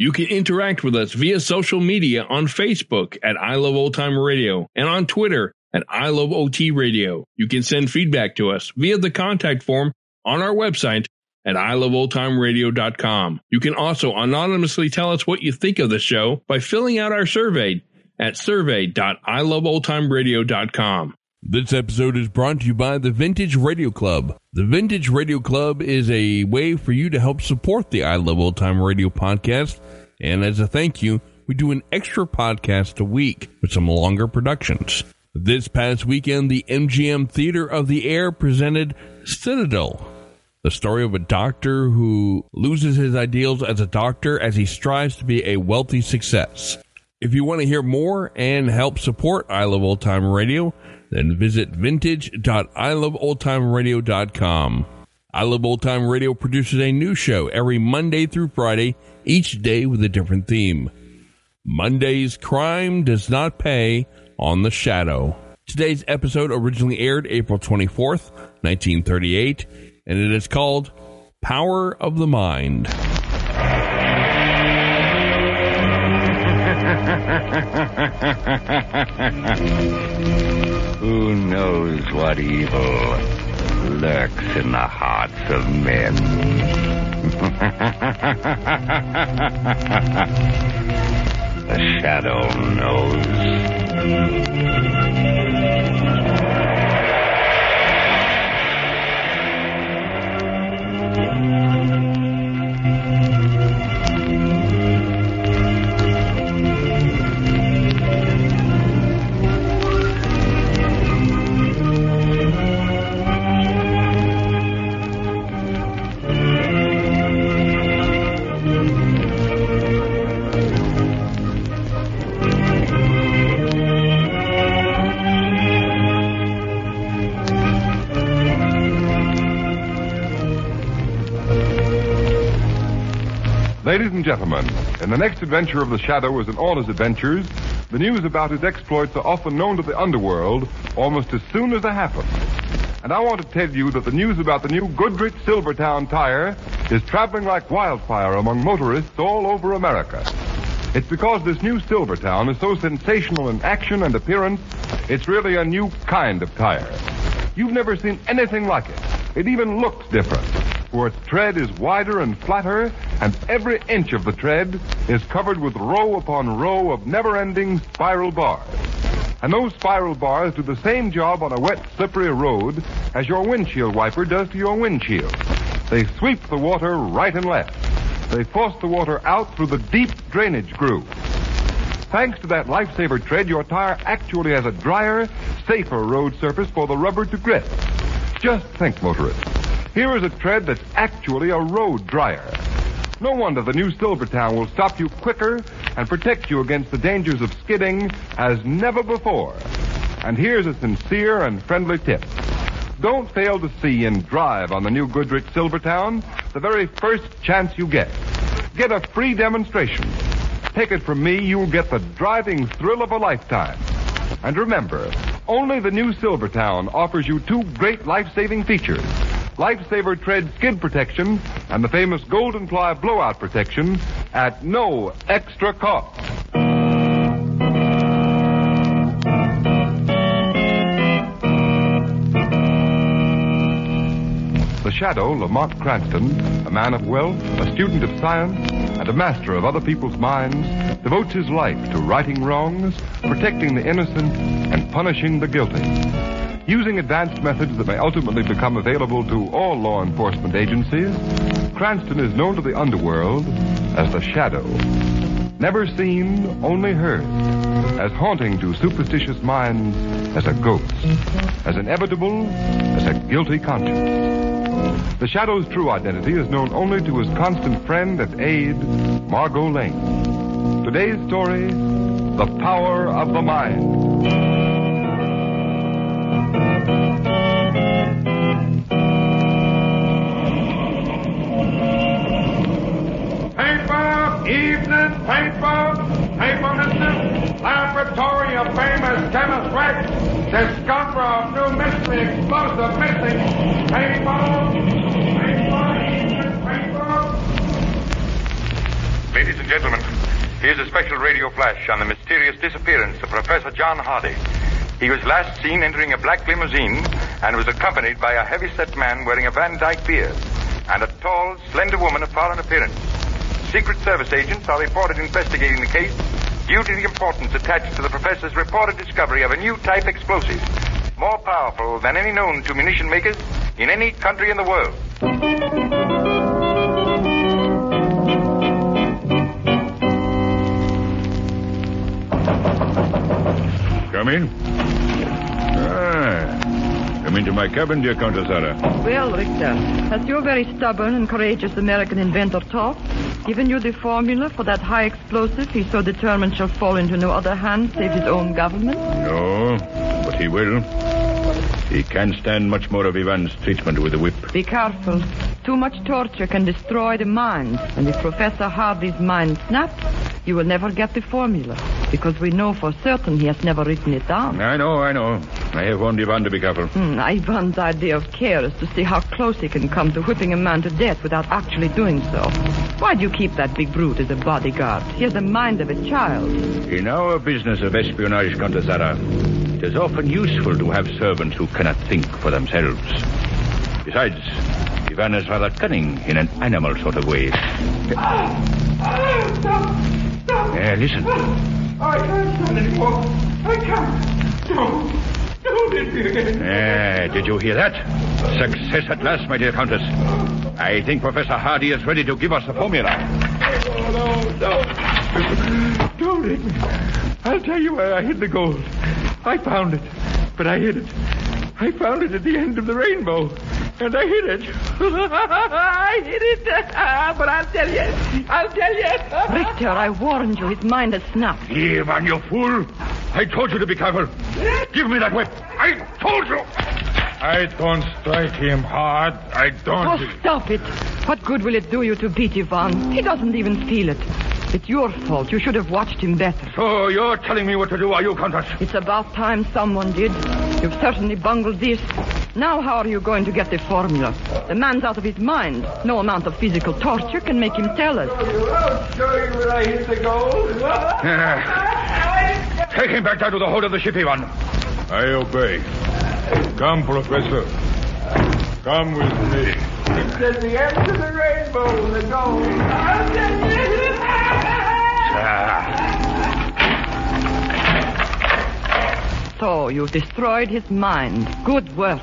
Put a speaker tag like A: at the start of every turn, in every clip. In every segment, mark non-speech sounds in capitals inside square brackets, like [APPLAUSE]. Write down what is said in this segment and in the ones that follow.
A: You can interact with us via social media on Facebook at I Love Old Time Radio and on Twitter at I Love OT Radio. You can send feedback to us via the contact form on our website at iloveoldtimeradio.com. You can also anonymously tell us what you think of the show by filling out our survey at survey.iloveoldtimeradio.com. This episode is brought to you by the Vintage Radio Club. The Vintage Radio Club is a way for you to help support the I Love Old Time Radio podcast. And as a thank you, we do an extra podcast a week with some longer productions. This past weekend, the MGM Theater of the Air presented Citadel, the story of a doctor who loses his ideals as a doctor as he strives to be a wealthy success. If you want to hear more and help support I Love Old Time Radio, then visit vintage.iloveoldtimeradio.com. I Love Old Time Radio produces a new show every Monday through Friday, each day with a different theme. Monday's Crime Does Not Pay on the Shadow. Today's episode originally aired April 24th, 1938, and it is called Power of the Mind. [LAUGHS]
B: Who knows what evil lurks in the hearts of men? [LAUGHS] the shadow knows.
C: And gentlemen, in the next adventure of the Shadow as in all his adventures, the news about his exploits are often known to the underworld almost as soon as they happen. And I want to tell you that the news about the new Goodrich Silvertown tire is traveling like wildfire among motorists all over America. It's because this new Silvertown is so sensational in action and appearance, it's really a new kind of tire. You've never seen anything like it. It even looks different for its tread is wider and flatter, and every inch of the tread is covered with row upon row of never-ending spiral bars. And those spiral bars do the same job on a wet, slippery road as your windshield wiper does to your windshield. They sweep the water right and left. They force the water out through the deep drainage groove. Thanks to that lifesaver tread, your tire actually has a drier, safer road surface for the rubber to grip. Just think, motorists. Here is a tread that's actually a road dryer. No wonder the new Silvertown will stop you quicker and protect you against the dangers of skidding as never before. And here's a sincere and friendly tip. Don't fail to see and drive on the new Goodrich Silvertown the very first chance you get. Get a free demonstration. Take it from me, you'll get the driving thrill of a lifetime. And remember, only the new Silvertown offers you two great life-saving features. Lifesaver Tread skid protection and the famous Golden Ply blowout protection at no extra cost. The shadow, Lamont Cranston, a man of wealth, a student of science, and a master of other people's minds, devotes his life to righting wrongs, protecting the innocent, and punishing the guilty. Using advanced methods that may ultimately become available to all law enforcement agencies, Cranston is known to the underworld as the Shadow. Never seen, only heard. As haunting to superstitious minds as a ghost. As inevitable as a guilty conscience. The Shadow's true identity is known only to his constant friend and aide, Margot Lane. Today's story, The Power of the Mind.
D: Laboratory of famous chemist. Discoverer of new mystery explosive missing.
E: Ladies and gentlemen, here's a special radio flash on the mysterious disappearance of Professor John Hardy. He was last seen entering a black limousine and was accompanied by a heavy-set man wearing a Van Dyke beard and a tall, slender woman of foreign appearance. Secret Service agents are reported investigating the case due to the importance attached to the professor's reported discovery of a new type explosive, more powerful than any known to munition makers in any country in the world.
F: Come in. Ah. Come into my cabin, dear Countess Anna.
G: Well, Richter, has your very stubborn and courageous American inventor talked? Given you the formula for that high explosive he's so determined shall fall into no other hands save his own government?
F: No, but he will. He can't stand much more of Ivan's treatment with the whip.
G: Be careful. Too much torture can destroy the mind. And if Professor Hardy's mind snaps, you will never get the formula. Because we know for certain he has never written it down.
F: I know, I know. I have warned Ivan to be careful.
G: Hmm, Ivan's idea of care is to see how close he can come to whipping a man to death without actually doing so. Why do you keep that big brute as a bodyguard? He has the mind of a child.
F: In our business of espionage, Countess Anna, it is often useful to have servants who cannot think for themselves. Besides, Ivan is rather cunning in an animal sort of way. [GASPS] Uh, listen.
D: I can't stand anymore. I can't. Don't. Don't hit me again.
F: Uh, did you hear that? Success at last, my dear Countess. I think Professor Hardy is ready to give us the formula.
D: Oh, no, no. Don't hit me. I'll tell you where I hid the gold. I found it, but I hid it. I found it at the end of the rainbow, and I hid it. [LAUGHS] I hid it, [LAUGHS] but I'll tell you. I'll tell you. [LAUGHS]
G: Richter, I warned you. His mind has snapped.
F: Ivan, you fool! I told you to be careful. Give me that whip. I told you.
D: I don't strike him hard. I don't.
G: Oh, stop it. What good will it do you to beat Ivan? He doesn't even feel it. It's your fault. You should have watched him better.
F: So you're telling me what to do, are you, Countess?
G: It's about time someone did. You've certainly bungled this. Now how are you going to get the formula? The man's out of his mind. No amount of physical torture can make him tell us.
D: I'll show you where I hid the gold.
F: Yeah. Take him back down to the hold of the ship, Ivan. I obey. Come, Professor. Come with me.
D: It's at the end of the rainbow, the gold. You.
G: So you've destroyed his mind. Good work.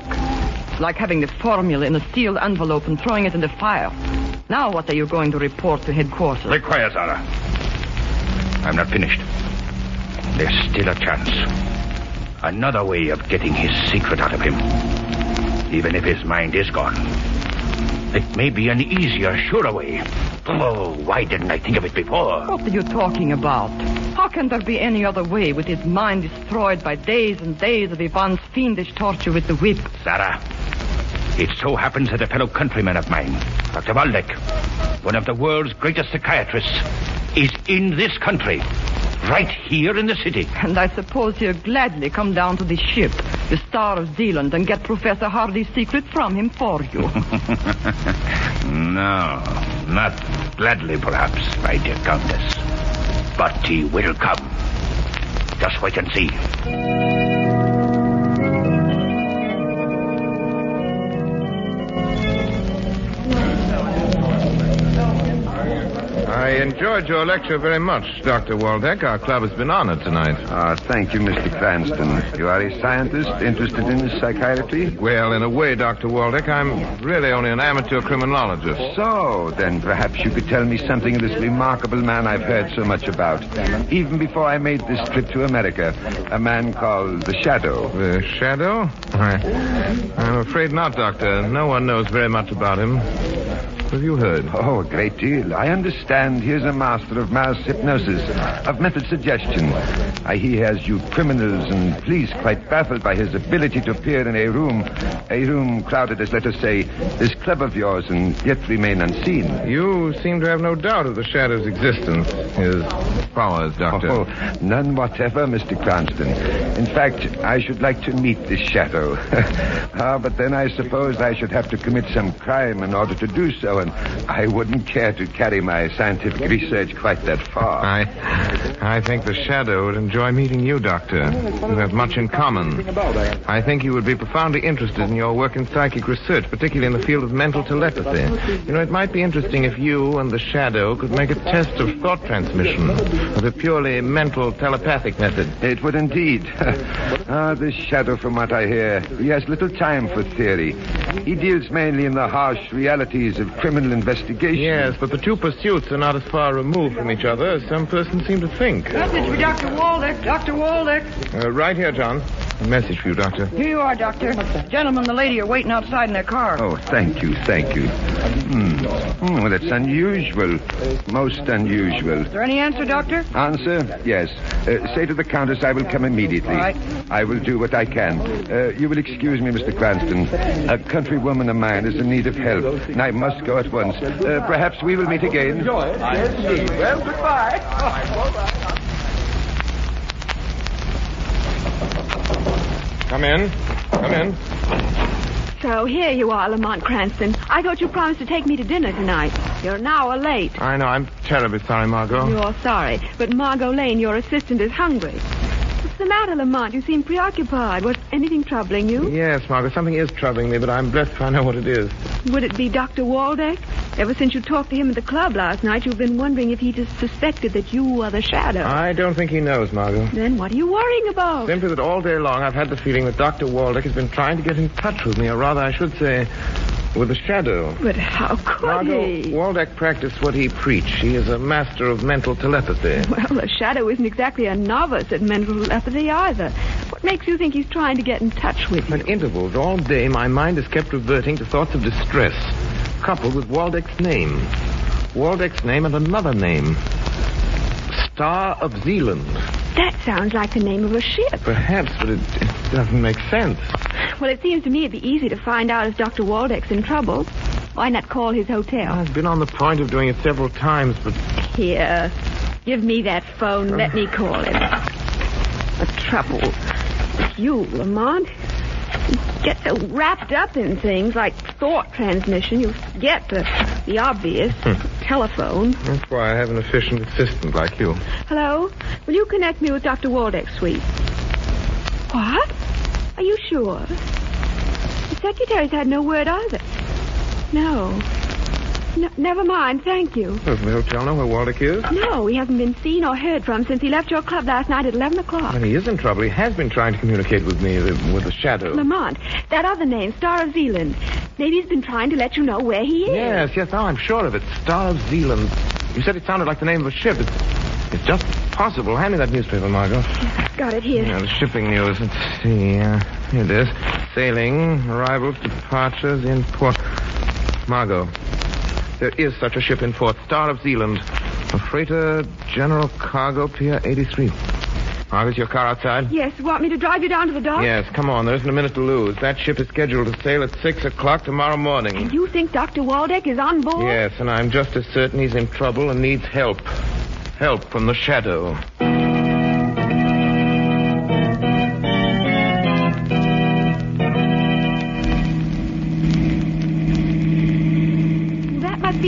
G: It's like having the formula in a sealed envelope and throwing it in the fire. Now what are you going to report to headquarters?
F: Requires, Anna. I'm not finished. There's still a chance. Another way of getting his secret out of him. Even if his mind is gone. It may be an easier, surer way. Oh, why didn't I think of it before?
G: What are you talking about? How can there be any other way with his mind destroyed by days and days of Ivan's fiendish torture with the whip?
F: Zara, it so happens that a fellow countryman of mine, Dr. Waldeck, one of the world's greatest psychiatrists, is in this country. Right here in the city.
G: And I suppose he'll gladly come down to the ship, the Star of Zealand, and get Professor Hardy's secret from him for you. [LAUGHS]
F: No, not gladly, perhaps, my dear Countess. But he will come. Just wait and see.
H: I enjoyed your lecture very much, Dr. Waldeck. Our club has been honored tonight.
B: Ah, thank you, Mr. Cranston. You are a scientist interested in psychiatry?
H: Well, in a way, Dr. Waldeck, I'm really only an amateur criminologist.
B: So, then perhaps you could tell me something of this remarkable man I've heard so much about. Even before I made this trip to America, a man called the Shadow.
H: The Shadow? I, I'm afraid not, Doctor. No one knows very much about him. Have you heard?
B: Oh, a great deal. I understand he is a master of mass hypnosis, of method suggestion. He has you criminals and police quite baffled by his ability to appear in a room, a room crowded as, let us say, this club of yours, and yet remain unseen.
H: You seem to have no doubt of the Shadow's existence, his powers, Doctor.
B: Oh, none whatever, Mr. Cranston. In fact, I should like to meet this shadow. [LAUGHS] ah, but then I suppose I should have to commit some crime in order to do so, and I wouldn't care to carry my scientific research quite that far.
H: I, I think the Shadow would enjoy meeting you, Doctor. You have much in common. I think he would be profoundly interested in your work in psychic research, particularly in the field of mental telepathy. You know, it might be interesting if you and the Shadow could make a test of thought transmission with a purely mental telepathic method.
B: It would indeed. [LAUGHS] ah, this shadow, from what I hear, he has little time for theory. He deals mainly in the harsh realities of criminal investigation.
H: Yes, but the two pursuits are not as far removed from each other as some persons seem to think.
G: Message for Dr. Waldeck. Dr. Waldeck.
H: Uh, right here, John. A message for you, Doctor.
G: Here you are, Doctor. Gentlemen, the lady are waiting outside in their car.
B: Oh, thank you, thank you. Hmm. Hmm, well, that's unusual. Most unusual.
G: Is there any answer, Doctor?
B: Answer? Yes. Uh, say to the Countess I will come immediately.
G: All right.
B: I will do what I can. Uh, you will excuse me, Mr. Cranston. A countrywoman of mine is in need of help, and I must go at once. Uh, perhaps we will meet again.
D: Yes, indeed. Well, goodbye.
H: Come in. Come in.
I: So here you are, Lamont Cranston. I thought you promised to take me to dinner tonight. You're an hour late.
H: I know. I'm terribly sorry, Margot.
I: You're sorry, but Margot Lane, your assistant, is hungry. What's the matter, Lamont? You seem preoccupied. Was anything troubling you?
H: Yes, Margaret, something is troubling me, but I'm blessed if I know what it is.
I: Would it be Dr. Waldeck? Ever since you talked to him at the club last night, you've been wondering if he just suspected that you are the shadow.
H: I don't think he knows, Margot.
I: Then what are you worrying about?
H: Simply that all day long I've had the feeling that Dr. Waldeck has been trying to get in touch with me, or rather, I should say, with the shadow.
I: But how could
H: Margot,
I: he?
H: Waldeck practiced what he preached. He is a master of mental telepathy.
I: Well, the shadow isn't exactly a novice at mental telepathy either. What makes you think he's trying to get in touch with you?
H: At intervals all day, my mind is kept reverting to thoughts of distress, coupled with Waldeck's name. Waldeck's name and another name. Star of Zealand.
I: That sounds like the name of a ship.
H: Perhaps, but it, it doesn't make sense.
I: Well, it seems to me it'd be easy to find out if Dr. Waldeck's in trouble. Why not call his hotel?
H: I've been on the point of doing it several times, but
I: Here, give me that phone. Let me call him. A trouble. You, Lamont. You get so wrapped up in things like thought transmission, you forget the, the obvious. Hmm. Telephone.
H: that's why I have an efficient assistant like you.
I: Hello? Will you connect me with Dr. Waldeck's suite? What? Are you sure? The secretary's had no word either. No. no never mind, thank you.
H: Does the hotel know where Waldeck is?
I: No, he hasn't been seen or heard from since he left your club last night at 11 o'clock.
H: When he is in trouble, he has been trying to communicate with me, uh, with the shadow.
I: Lamont, that other name, Star of Zealand. Maybe he's been trying to let you know where he is.
H: Yes, yes, now I'm sure of it. Star of Zealand. You said it sounded like the name of a ship. It's, it's just possible. Hand me that newspaper, Margot.
I: Yes, I've got it here.
H: Yeah, the shipping news. Let's see. Uh, here it is. Sailing, arrivals, departures in port. Margot. There is such a ship in port. Star of Zealand. A freighter general cargo Pier 83. Margot, is your car outside?
I: Yes, want me to drive you down to the dock?
H: Yes, come on. There isn't a minute to lose. That ship is scheduled to sail at 6 o'clock tomorrow morning.
I: And you think Dr. Waldeck is on board?
H: Yes, and I'm just as certain he's in trouble and needs help. Help from the shadow.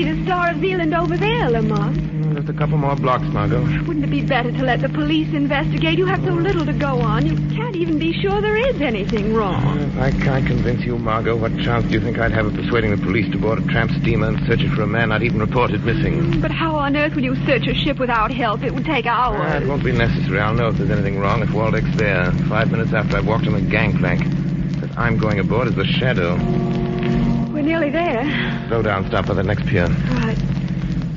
I: Be the Star of Zealand over there, Lamont.
H: Mm, Just a couple more blocks, Margot.
I: Wouldn't it be better to let the police investigate? You have so little to go on. You can't even be sure there is anything wrong.
H: If I can't convince you, Margot, what chance do you think I'd have of persuading the police to board a tramp steamer and search it for a man not even reported missing?
I: But how on earth would you search a ship without help? It would take
H: Ah,
I: hours.
H: it won't be necessary. I'll know if there's anything wrong if Waldeck's there. Five minutes after I've walked on the gangplank. That I'm going aboard is the shadow.
I: We're nearly there.
H: Slow down, stop by the next pier.
I: Right.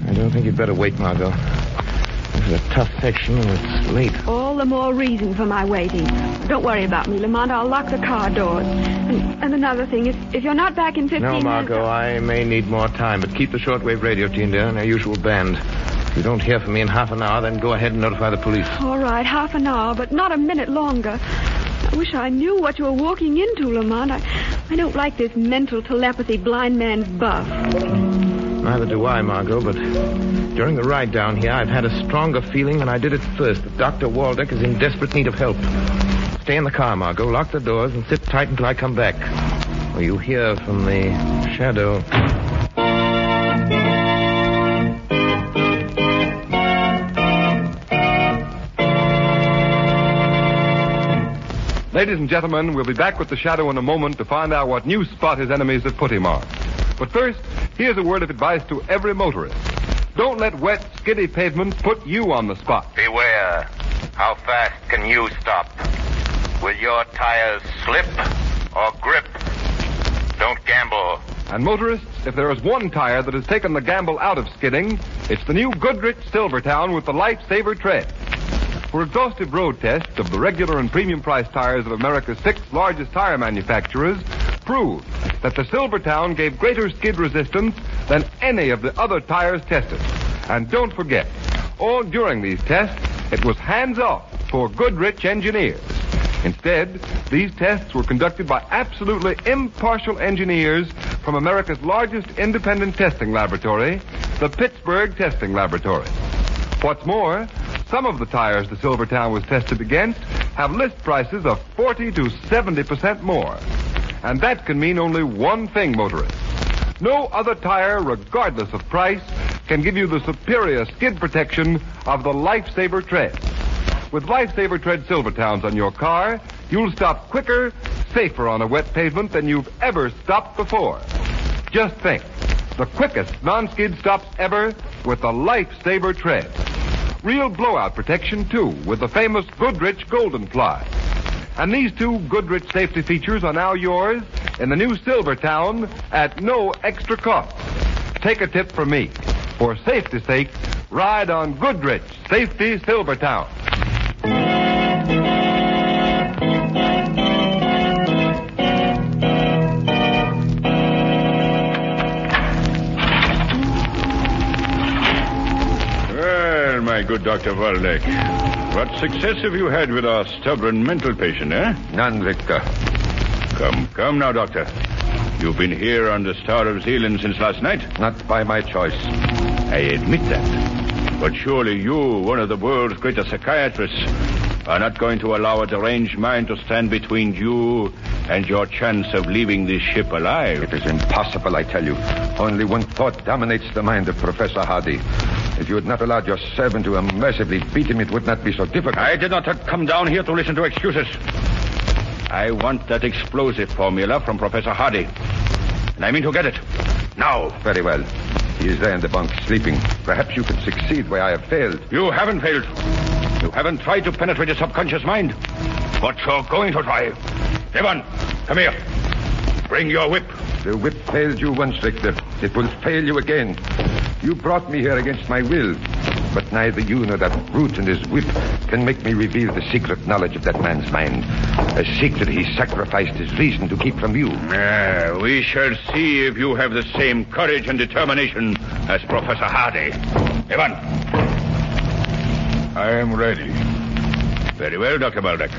H: I don't think you'd better wait, Margot. This is a tough section and it's late.
I: All the more reason for my waiting. Don't worry about me, Lamont. I'll lock the car doors. And, and another thing, if, if you're not back in 15
H: No,
I: minutes...
H: No, Margot, I may need more time, but keep the shortwave radio tuned in our usual band. If you don't hear from me in half an hour, then go ahead and notify the police.
I: All right, half an hour, but not a minute longer. I wish I knew what you were walking into, Lamont. I, I don't like this mental telepathy blind man's buff.
H: Neither do I, Margot, but during the ride down here, I've had a stronger feeling than I did at first that Dr. Waldeck is in desperate need of help. Stay in the car, Margot. Lock the doors and sit tight until I come back. Or you hear from the shadow.
C: Ladies and gentlemen, we'll be back with the Shadow in a moment to find out what new spot his enemies have put him on. But first, here's a word of advice to every motorist. Don't let wet, skiddy pavement put you on the spot.
J: Beware. How fast can you stop? Will your tires slip or grip? Don't gamble.
C: And motorists, if there is one tire that has taken the gamble out of skidding, it's the new Goodrich Silvertown with the Lifesaver tread. For exhaustive road tests of the regular and premium price tires of America's six largest tire manufacturers proved that the Silvertown gave greater skid resistance than any of the other tires tested. And don't forget, all during these tests, it was hands off for Goodrich engineers. Instead, these tests were conducted by absolutely impartial engineers from America's largest independent testing laboratory, the Pittsburgh Testing Laboratory. What's more, some of the tires the Silvertown was tested against have list prices of 40 to 70% more. And that can mean only one thing, motorists. No other tire, regardless of price, can give you the superior skid protection of the Lifesaver tread. With Lifesaver tread Silvertowns on your car, you'll stop quicker, safer on a wet pavement than you've ever stopped before. Just think, the quickest non-skid stops ever with the Lifesaver tread. Real blowout protection, too, with the famous Goodrich Golden Ply. And these two Goodrich safety features are now yours in the new Silvertown at no extra cost. Take a tip from me. For safety's sake, ride on Goodrich Safety Silvertown.
F: Well, good Dr. Waldeck, what success have you had with our stubborn mental patient, eh?
B: None, Victor.
F: Come, come now, Doctor. You've been here on the Star of Zealand since last night?
B: Not by my choice.
F: I admit that. But surely you, one of the world's greatest psychiatrists, are not going to allow a deranged mind to stand between you and your chance of leaving this ship alive.
B: It is impossible, I tell you. Only one thought dominates the mind of Professor Hardy. If you had not allowed your servant to immersively beat him, it would not be so difficult.
F: I did not come down here to listen to excuses. I want that explosive formula from Professor Hardy. And I mean to get it. Now.
B: Very well. He is there in the bunk, sleeping. Perhaps you can succeed where I have failed.
F: You haven't failed. You haven't tried to penetrate his subconscious mind. But you're going to try. Devon, come here. Bring your whip.
B: The whip failed you once, Victor. It will fail you again. You brought me here against my will. But neither you nor that brute and his whip can make me reveal the secret knowledge of that man's mind. A secret he sacrificed his reason to keep from you.
F: Ah, we shall see if you have the same courage and determination as Professor Hardy. Ivan. I am ready. Very well, Dr. Waldeck.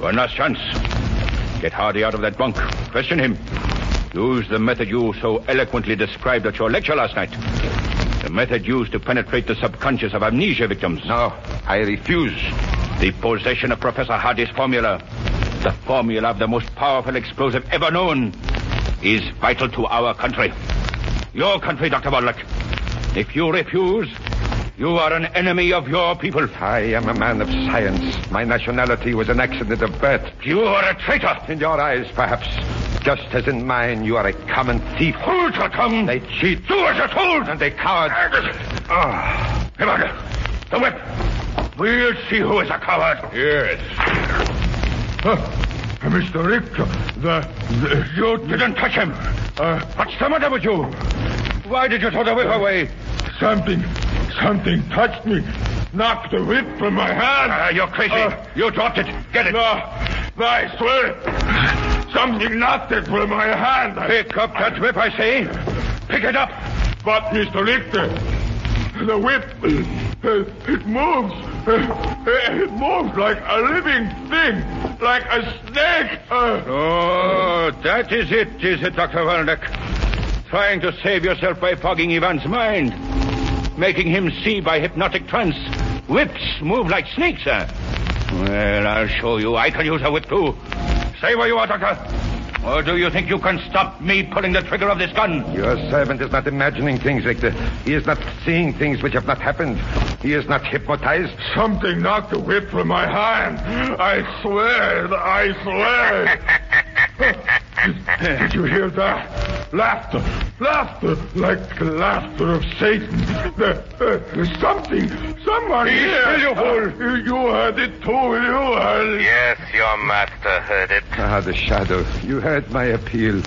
F: One last chance. Get Hardy out of that bunk. Question him. Use the method you so eloquently described at your lecture last night. The method used to penetrate the subconscious of amnesia victims.
B: No, I refuse.
F: The possession of Professor Hardy's formula, the formula of the most powerful explosive ever known, is vital to our country. Your country, Dr. Waldeck. If you refuse, you are an enemy of your people.
B: I am a man of science. My nationality was an accident of birth.
F: You are a traitor.
B: In your eyes, perhaps. Just as in mine, you are a common thief.
F: Hold your tongue.
B: They cheat.
F: Do as you're told.
B: And they coward.
F: Ah, Ivan, the whip. We'll see who is a coward.
D: Yes. Uh, Mr. Richter, the, the...
F: You didn't touch him.
D: Uh,
F: What's the matter with you? Why did you throw the whip away?
D: Something Something touched me. Knocked the whip from my hand.
F: Ah, you're crazy.
D: Uh,
F: you dropped it. Get it.
D: No, no, I swear it. Something knocked it from my hand.
F: Pick up that whip, I say. Pick it up.
D: But, Mr. Richter, the whip, it moves. It moves like a living thing, like a snake.
F: Oh, that is it, is it, Dr. Waldeck? Trying to save yourself by fogging Ivan's mind. Making him see by hypnotic trance. Whips move like snakes, sir. Well, I'll show you. I can use a whip, too. Stay where you are, Doctor. Or do you think you can stop me pulling the trigger of this gun?
B: Your servant is not imagining things, Victor. He is not seeing things which have not happened. He is not hypnotized.
D: something knocked the whip from my hand. I swear, I swear. [LAUGHS] Did you hear that? Laughter, laughter, like the laughter of Satan. The, uh, something, someone
F: Be
D: here.
F: still, you fool.
D: Uh, you heard it too, you heard it.
K: Yes, your master heard it.
B: Ah, the shadow. You heard my appeal.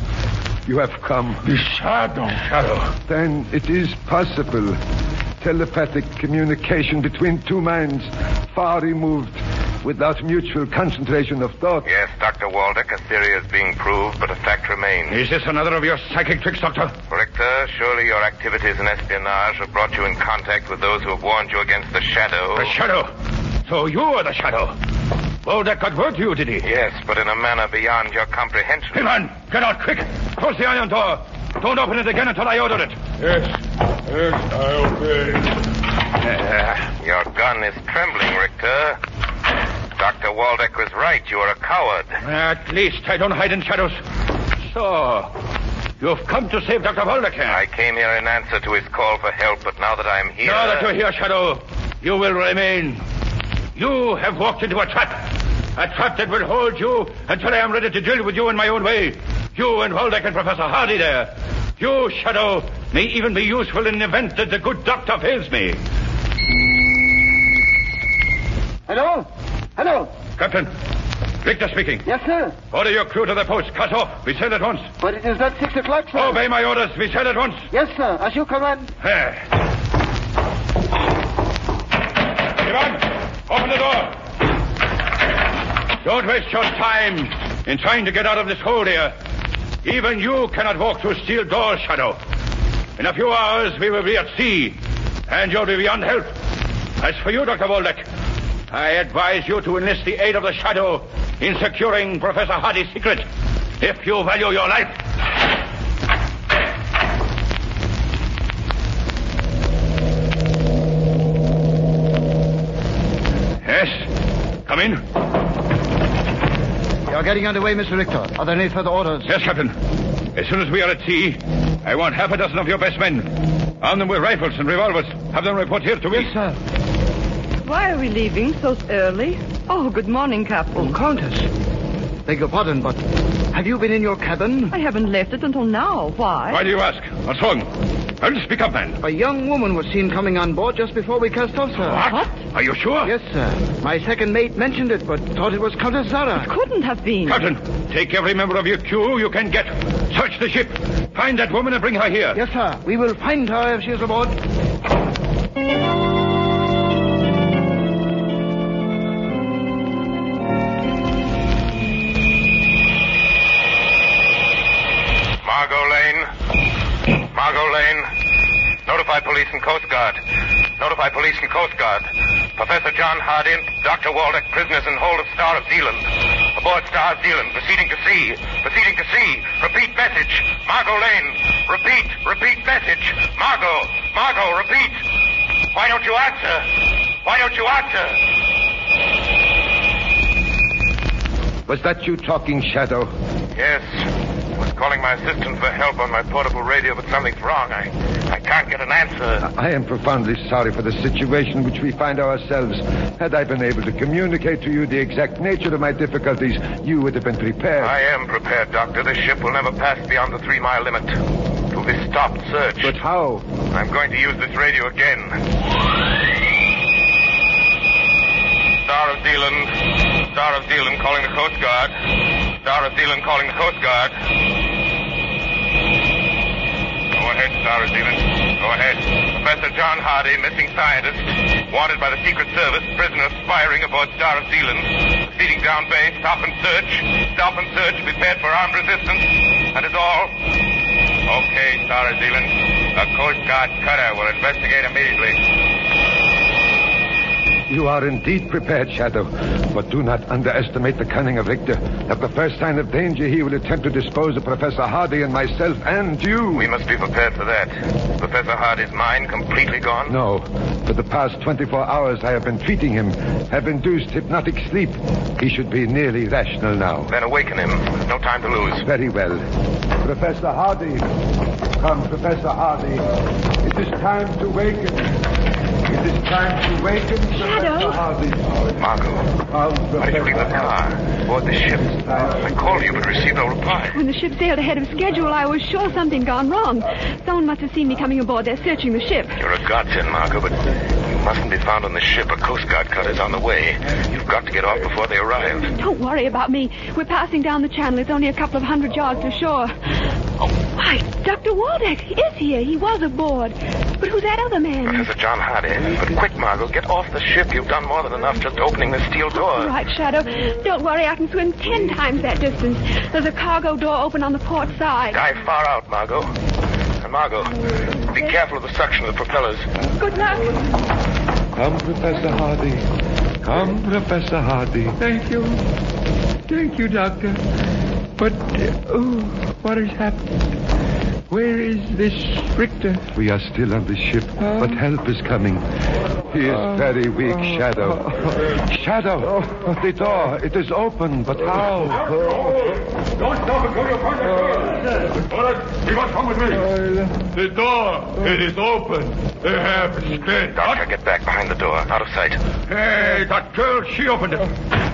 B: You have come.
D: The shadow.
F: Shadow.
B: Then it is possible. Telepathic communication between two minds, far removed, without mutual concentration of thought.
K: Yes, Dr. Waldeck, a theory is being proved, but a fact remains.
F: Is this another of your psychic tricks, Doctor?
K: Richter, surely your activities in espionage have brought you in contact with those who have warned you against the shadow.
F: The shadow. So you are the shadow. Waldeck got word to you, did he?
K: Yes, but in a manner beyond your comprehension.
F: Ivan, get out quick. Close the iron door. Don't open it again until I order it.
D: Yes, yes, I obey.
F: Uh,
K: Your gun is trembling, Richter. Dr. Waldeck was right. You are a coward.
F: at least I don't hide in shadows. So, you've come to save Dr. Waldeck, eh?
K: I came here in answer to his call for help, but now that I am here.
F: Now that you're here, Shadow, you will remain. You have walked into a trap. A trap that will hold you until I am ready to deal with you in my own way. You and Waldeck and Professor Hardy there. You, Shadow, may even be useful in the event that the good doctor fails me.
L: Hello? Hello?
F: Captain, Victor speaking.
L: Yes, sir.
F: Order your crew to the post. Cut off. We sail at once.
L: But it is not six o'clock, sir.
F: Obey my orders. We sail at once.
L: Yes, sir. As you command.
F: There. Ivan, open the door. Don't waste your time in trying to get out of this hole here. Even you cannot walk through steel doors, Shadow. In a few hours, we will be at sea, and you'll be beyond help. As for you, Dr. Waldeck, I advise you to enlist the aid of the Shadow in securing Professor Hardy's secret, if you value your life. Yes? Come in.
L: You're getting underway, Mr. Richter. Are there any further orders?
F: Yes, Captain. As soon as we are at sea, I want half a dozen of your best men. Arm them with rifles and revolvers. Have them report here to me.
L: Yes, sir.
G: Why are we leaving so early? Oh, good morning, Captain.
L: Oh, Countess. Beg your pardon, but have you been in your cabin?
G: I haven't left it until now. Why?
F: Why do you ask? What's wrong? Well, speak up, man.
L: A young woman was seen coming on board just before we cast off, sir.
F: What? Are you sure?
L: Yes, sir. My second mate mentioned it, but thought it was Countess Zara.
G: Couldn't have been.
F: Captain, take every member of your crew you can get. Search the ship. Find that woman and bring her here.
L: Yes, sir. We will find her if she is aboard.
K: Margot Lane. Notify police and Coast Guard. Notify police and Coast Guard. Professor John Hardy and Dr. Waldeck, prisoners in hold of Star of Zealand. Aboard Star of Zealand, proceeding to sea. Proceeding to sea. Repeat message. Margot Lane. Repeat. Repeat message. Margot. Margot, repeat. Why don't you answer? Why don't you answer?
B: Was that you talking, Shadow?
K: Yes. Calling my assistant for help on my portable radio, but something's wrong. I, I can't get an answer.
B: I am profoundly sorry for the situation in which we find ourselves. Had I been able to communicate to you the exact nature of my difficulties, you would have been prepared.
K: I am prepared, Doctor. This ship will never pass beyond the three mile limit. It will be stopped search.
B: But how?
K: I'm going to use this radio again. Star of Zealand. Star of Zealand calling the Coast Guard. Star of Zealand calling the Coast Guard. Ahead, Star Zealand. Go ahead. Professor John Hardy, missing scientist, wanted by the Secret Service, prisoner aspiring aboard Star of Zealand. Proceeding down bay, stop and search. Stop and search, prepared for armed resistance. That is all. Okay, Star of Zealand. A Coast Guard cutter will investigate immediately.
B: You are indeed prepared, Shadow. But do not underestimate the cunning of Victor. At the first sign of danger, he will attempt to dispose of Professor Hardy and myself and you.
K: We must be prepared for that. Professor Hardy's mind completely gone?
B: No. For the past 24 hours, I have been treating him, have induced hypnotic sleep. He should be nearly rational now.
K: Then awaken him. No time to lose.
B: Very well. Professor Hardy. Come, Professor Hardy. It is time to waken. It is time to waken,
I: Shadow.
B: Professor Hardy.
K: Margot,
B: Come,
K: why did you leave the car? Aboard the ship. I called you but received no reply.
I: When the ship sailed ahead of schedule, I was sure something gone wrong. Someone must have seen me coming aboard. They're searching the ship.
K: You're a godsend, Margot, but you mustn't be found on the ship. A Coast Guard cutter's on the way. You've got to get off before they arrive.
I: Don't worry about me. We're passing down the channel. It's only a couple of hundred yards to shore. Oh, why, Dr. Waldeck is here. He was aboard. But who's that other man?
K: Professor John Hardy. But quick, Margot, get off the ship. You've done more than enough just opening the steel door.
I: All right, Shadow. Don't worry. I can swim ten times that distance. There's a cargo door open on the port side.
K: Dive far out, Margot. And Margot, be careful of the suction of the propellers.
I: Good luck.
B: Come, Professor Hardy. Come, Professor Hardy.
D: Thank you. Thank you, Doctor. But, uh, oh, what has happened? Where is this Richter?
B: We are still on the ship, but uh. help is coming. He is uh. very weak, uh. Shadow. [LAUGHS] Shadow! The door, it is open, but how?
C: Don't stop until you find the door. All right, you must come with me. The door, it is open. They have escaped.
K: Doctor, get back behind the door. Out of sight.
F: Hey, that girl, she opened it.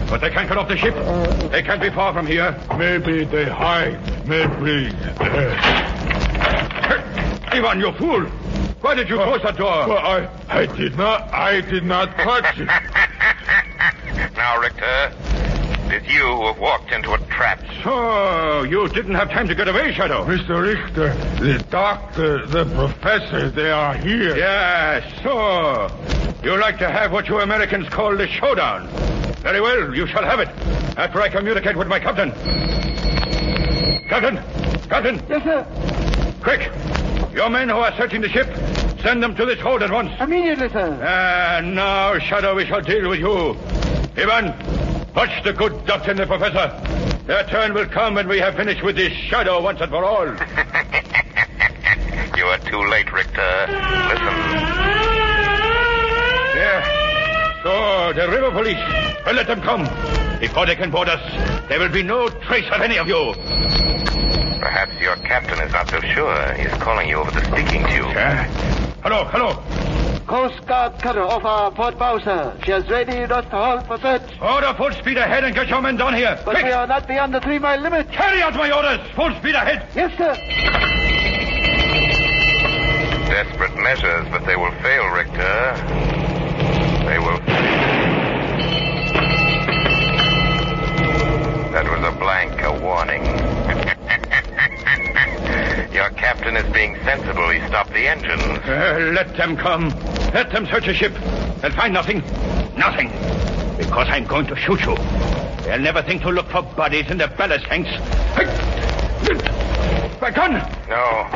F: But they can't get off the ship. They can't be far from here.
C: Maybe they hide. Maybe.
F: Ivan, you fool! Why did you close that door?
C: Well, I, I did not, I did not touch it. [LAUGHS]
K: Now, Richter, it is you who have walked into a trap.
F: So, you didn't have time to get away, Shadow.
C: Mr. Richter, the doctor, the professor, they are here.
F: Yes, so. You like to have what you Americans call the showdown. Very well, you shall have it. After I communicate with my captain. Captain! Captain!
L: Yes, sir.
F: Quick! Your men who are searching the ship, send them to this hold at once.
L: Immediately, sir.
F: And now, Shadow, we shall deal with you. Ivan, watch the good doctor and the professor. Their turn will come when we have finished with this Shadow once and for all. [LAUGHS]
K: You are too late, Richter. Listen.
F: Yeah. So, the river police. Well, let them come. Before they can board us, there will be no trace of any of you.
K: Perhaps your captain is not so sure. He's calling you over the speaking tube.
F: Yeah. Hello, hello.
L: Coast Guard cutter off our port bow, sir. She is ready not to halt for search.
F: Order full speed ahead and get your men down here.
L: But
F: Quick.
L: we are not beyond the three-mile limit.
F: Carry out my orders. Full speed ahead.
L: Yes, sir.
K: Desperate measures, but they will fail, Richter. They will That was a blank, a warning. Your captain is being sensible. He stopped the engines.
F: Uh, let them come. Let them search the ship. They'll find nothing. Nothing. Because I'm going to shoot you. They'll never think to look for bodies in the ballast tanks. My gun!
K: No.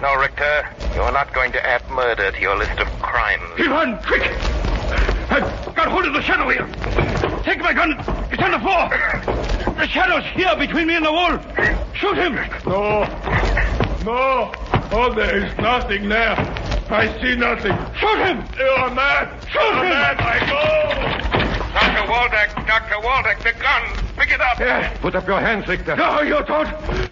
K: No, Richter. You're not going to add murder to your list of crimes.
F: Ivan, quick! I've got hold of the shadow here. Take my gun. It's on the floor. The shadow's here between me and the wall. Shoot him.
C: No. No. Oh, there is nothing there. I see nothing.
F: Shoot him.
C: You are mad.
F: Shoot him.
C: mad. I go.
K: Dr. Waldeck, Dr. Waldeck, the gun. Pick it up.
F: Yeah.
B: Put up your hands, Richter.
F: No, you don't.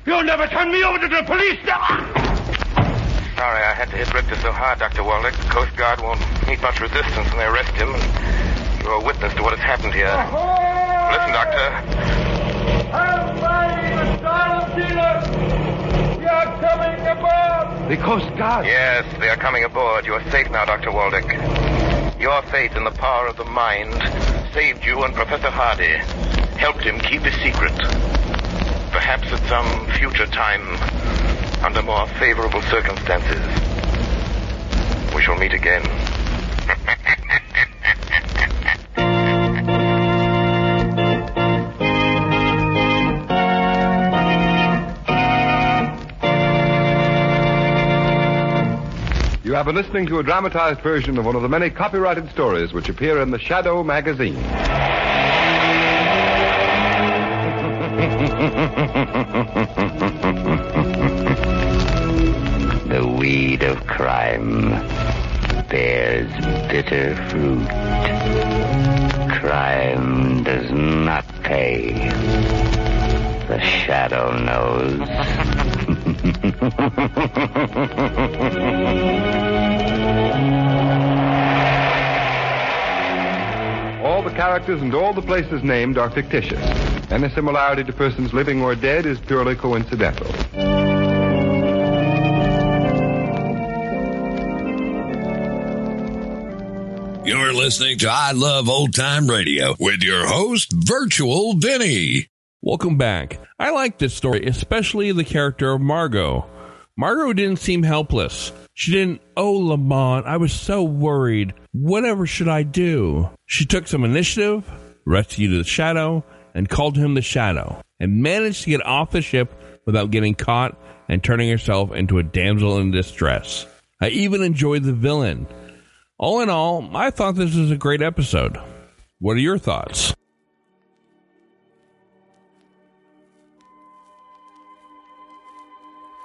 F: You'll never turn me over to the police.
K: Sorry I had to hit Richter so hard, Dr. Waldeck. The Coast Guard won't meet much resistance when they arrest him. And you're a witness to what has happened here. Listen, Doctor.
D: I'm finding the Star of Zealand. We are coming aboard.
B: The Coast Guard.
K: Yes, they are coming aboard. You are safe now, Dr. Waldeck. Your faith in the power of the mind saved you and Professor Hardy. Helped him keep his secret. Perhaps at some future time, under more favorable circumstances, We shall meet again. [LAUGHS]
C: have been listening to a dramatized version of one of the many copyrighted stories which appear in the Shadow magazine. [LAUGHS]
M: The weed of crime bears bitter fruit. Crime does not pay. The shadow knows. [LAUGHS]
C: All the characters and all the places named are fictitious. Any similarity to persons living or dead is purely coincidental.
N: You're listening to I Love Old Time Radio with your host, Virtual Vinny.
A: Welcome back. I like this story, especially the character of Margot. Margot didn't seem helpless. She didn't, oh, Lamont, I was so worried. Whatever should I do? She took some initiative, rescued the Shadow, and called him the Shadow, and managed to get off the ship without getting caught and turning herself into a damsel in distress. I even enjoyed the villain. All in all, I thought this was a great episode. What are your thoughts?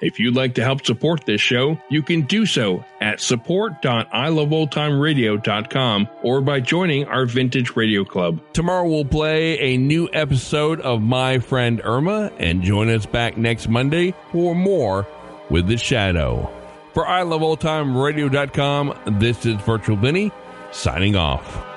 A: If you'd like to help support this show, you can do so at support.iloveoldtimeradio.com or by joining our Vintage Radio Club. Tomorrow we'll play a new episode of My Friend Irma and join us back next Monday for more with The Shadow. For iloveoldtimeradio.com, this is Virtual Vinny signing off.